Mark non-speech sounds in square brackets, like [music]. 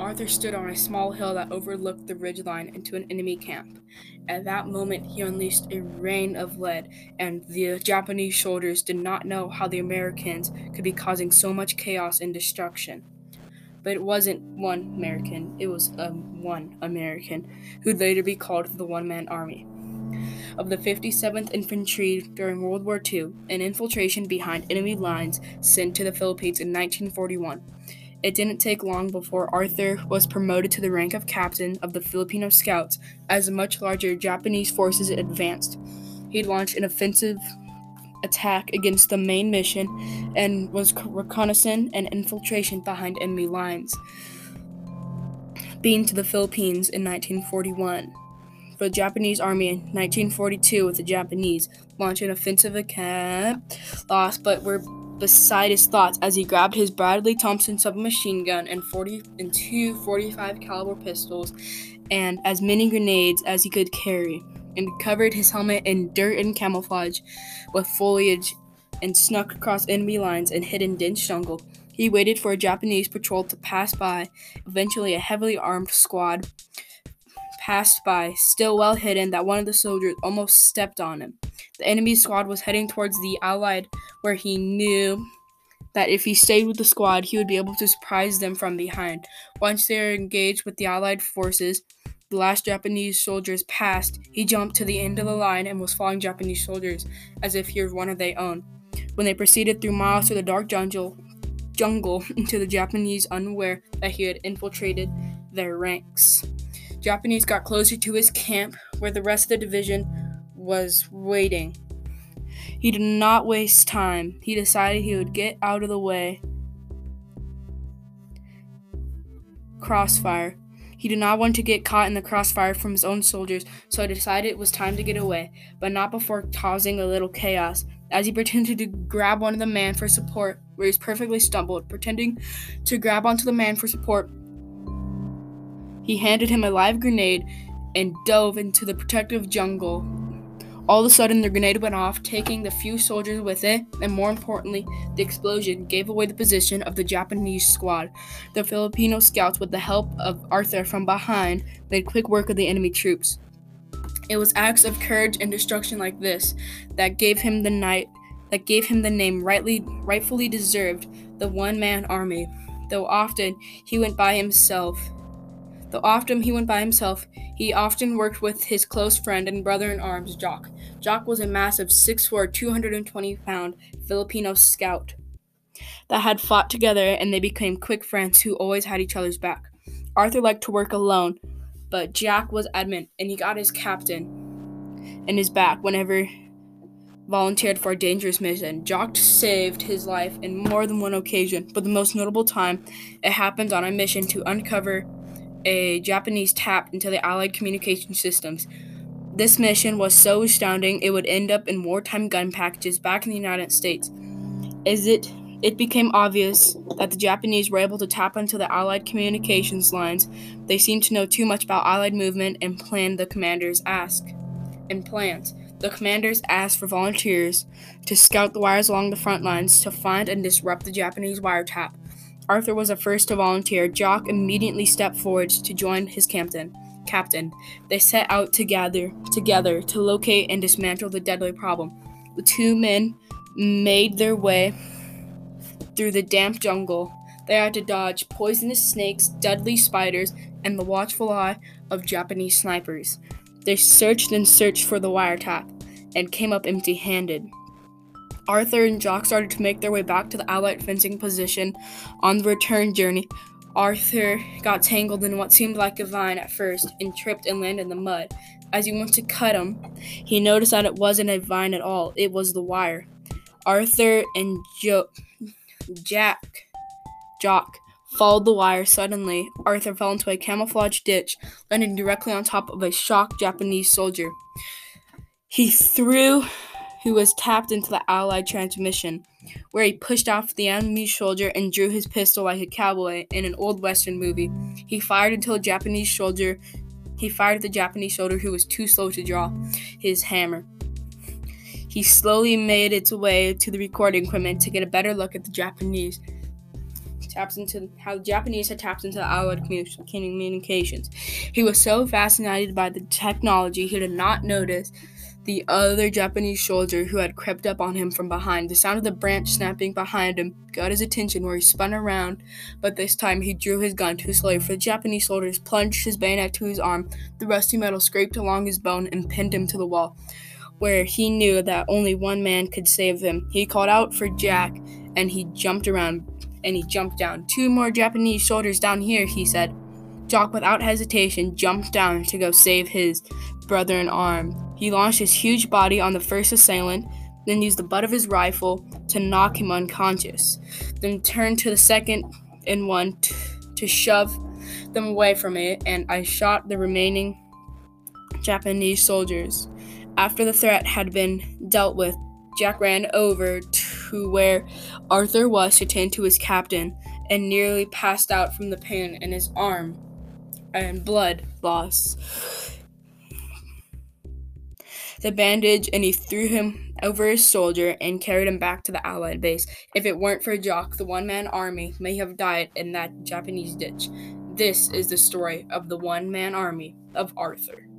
Arthur stood on a small hill that overlooked the ridgeline into an enemy camp. At that moment, he unleashed a rain of lead, and the Japanese soldiers did not know how the Americans could be causing so much chaos and destruction. But it wasn't one American, it was um, one American, who'd later be called the One Man Army. Of the 57th Infantry during World War II, an infiltration behind enemy lines sent to the Philippines in 1941. It didn't take long before Arthur was promoted to the rank of captain of the Filipino Scouts as much larger Japanese forces advanced. He launched an offensive attack against the main mission and was reconnaissance and infiltration behind enemy lines, being to the Philippines in 1941. For the Japanese army in 1942, with the Japanese launched an offensive attack, lost but were beside his thoughts as he grabbed his Bradley Thompson submachine gun and 40 and two 45 caliber pistols and as many grenades as he could carry and covered his helmet in dirt and camouflage with foliage and snuck across enemy lines and hid in dense jungle. He waited for a Japanese patrol to pass by. Eventually, a heavily armed squad passed by, still well hidden, that one of the soldiers almost stepped on him. The enemy squad was heading towards the Allied, where he knew that if he stayed with the squad, he would be able to surprise them from behind. Once they were engaged with the Allied forces, the last Japanese soldiers passed. He jumped to the end of the line and was following Japanese soldiers as if he were one of their own. When they proceeded through miles through the dark jungle, jungle [laughs] into the Japanese, unaware that he had infiltrated their ranks. Japanese got closer to his camp, where the rest of the division was waiting. He did not waste time. He decided he would get out of the way. Crossfire. He did not want to get caught in the crossfire from his own soldiers, so he decided it was time to get away, but not before causing a little chaos. As he pretended to grab one of the men for support, where he perfectly stumbled, pretending to grab onto the man for support, he handed him a live grenade and dove into the protective jungle all of a sudden, the grenade went off, taking the few soldiers with it, and more importantly, the explosion gave away the position of the Japanese squad. The Filipino scouts, with the help of Arthur from behind, made quick work of the enemy troops. It was acts of courage and destruction like this that gave him the night that gave him the name rightly rightfully deserved, the one-man army. Though often he went by himself, Though often he went by himself, he often worked with his close friend and brother in arms, Jock. Jock was a massive 6'4, 220 pound Filipino scout that had fought together and they became quick friends who always had each other's back. Arthur liked to work alone, but Jack was adamant and he got his captain in his back whenever volunteered for a dangerous mission. Jock saved his life in more than one occasion, but the most notable time it happened on a mission to uncover a Japanese tap into the Allied communication systems. This mission was so astounding it would end up in wartime gun packages back in the United States. As it it became obvious that the Japanese were able to tap into the Allied communications lines. They seemed to know too much about Allied movement and planned the commanders asked and plans. The commanders asked for volunteers to scout the wires along the front lines to find and disrupt the Japanese wiretap. Arthur was the first to volunteer. Jock immediately stepped forward to join his captain. Captain. They set out together together to locate and dismantle the deadly problem. The two men made their way through the damp jungle. They had to dodge poisonous snakes, deadly spiders, and the watchful eye of Japanese snipers. They searched and searched for the wiretap and came up empty handed. Arthur and Jock started to make their way back to the Allied fencing position on the return journey. Arthur got tangled in what seemed like a vine at first and tripped and landed in the mud. As he went to cut him, he noticed that it wasn't a vine at all, it was the wire. Arthur and jo- Jack, Jock, followed the wire. Suddenly, Arthur fell into a camouflage ditch, landing directly on top of a shocked Japanese soldier. He threw who was tapped into the Allied transmission, where he pushed off the enemy soldier and drew his pistol like a cowboy in an old Western movie. He fired until a Japanese soldier he fired at the Japanese soldier who was too slow to draw his hammer. He slowly made its way to the recording equipment to get a better look at the Japanese taps into how the Japanese had tapped into the Allied communications. He was so fascinated by the technology he did not notice the other Japanese soldier who had crept up on him from behind. The sound of the branch snapping behind him got his attention where he spun around, but this time he drew his gun too slowly, for the Japanese soldiers plunged his bayonet to his arm. The rusty metal scraped along his bone and pinned him to the wall, where he knew that only one man could save him. He called out for Jack, and he jumped around, and he jumped down. Two more Japanese soldiers down here, he said. Jock, without hesitation, jumped down to go save his brother in arms. He launched his huge body on the first assailant, then used the butt of his rifle to knock him unconscious, then turned to the second and one t- to shove them away from it, and I shot the remaining Japanese soldiers. After the threat had been dealt with, Jack ran over to where Arthur was to tend to his captain and nearly passed out from the pain in his arm and blood loss the bandage and he threw him over his soldier and carried him back to the Allied base. If it weren't for Jock, the one man army may have died in that Japanese ditch. This is the story of the one man army of Arthur.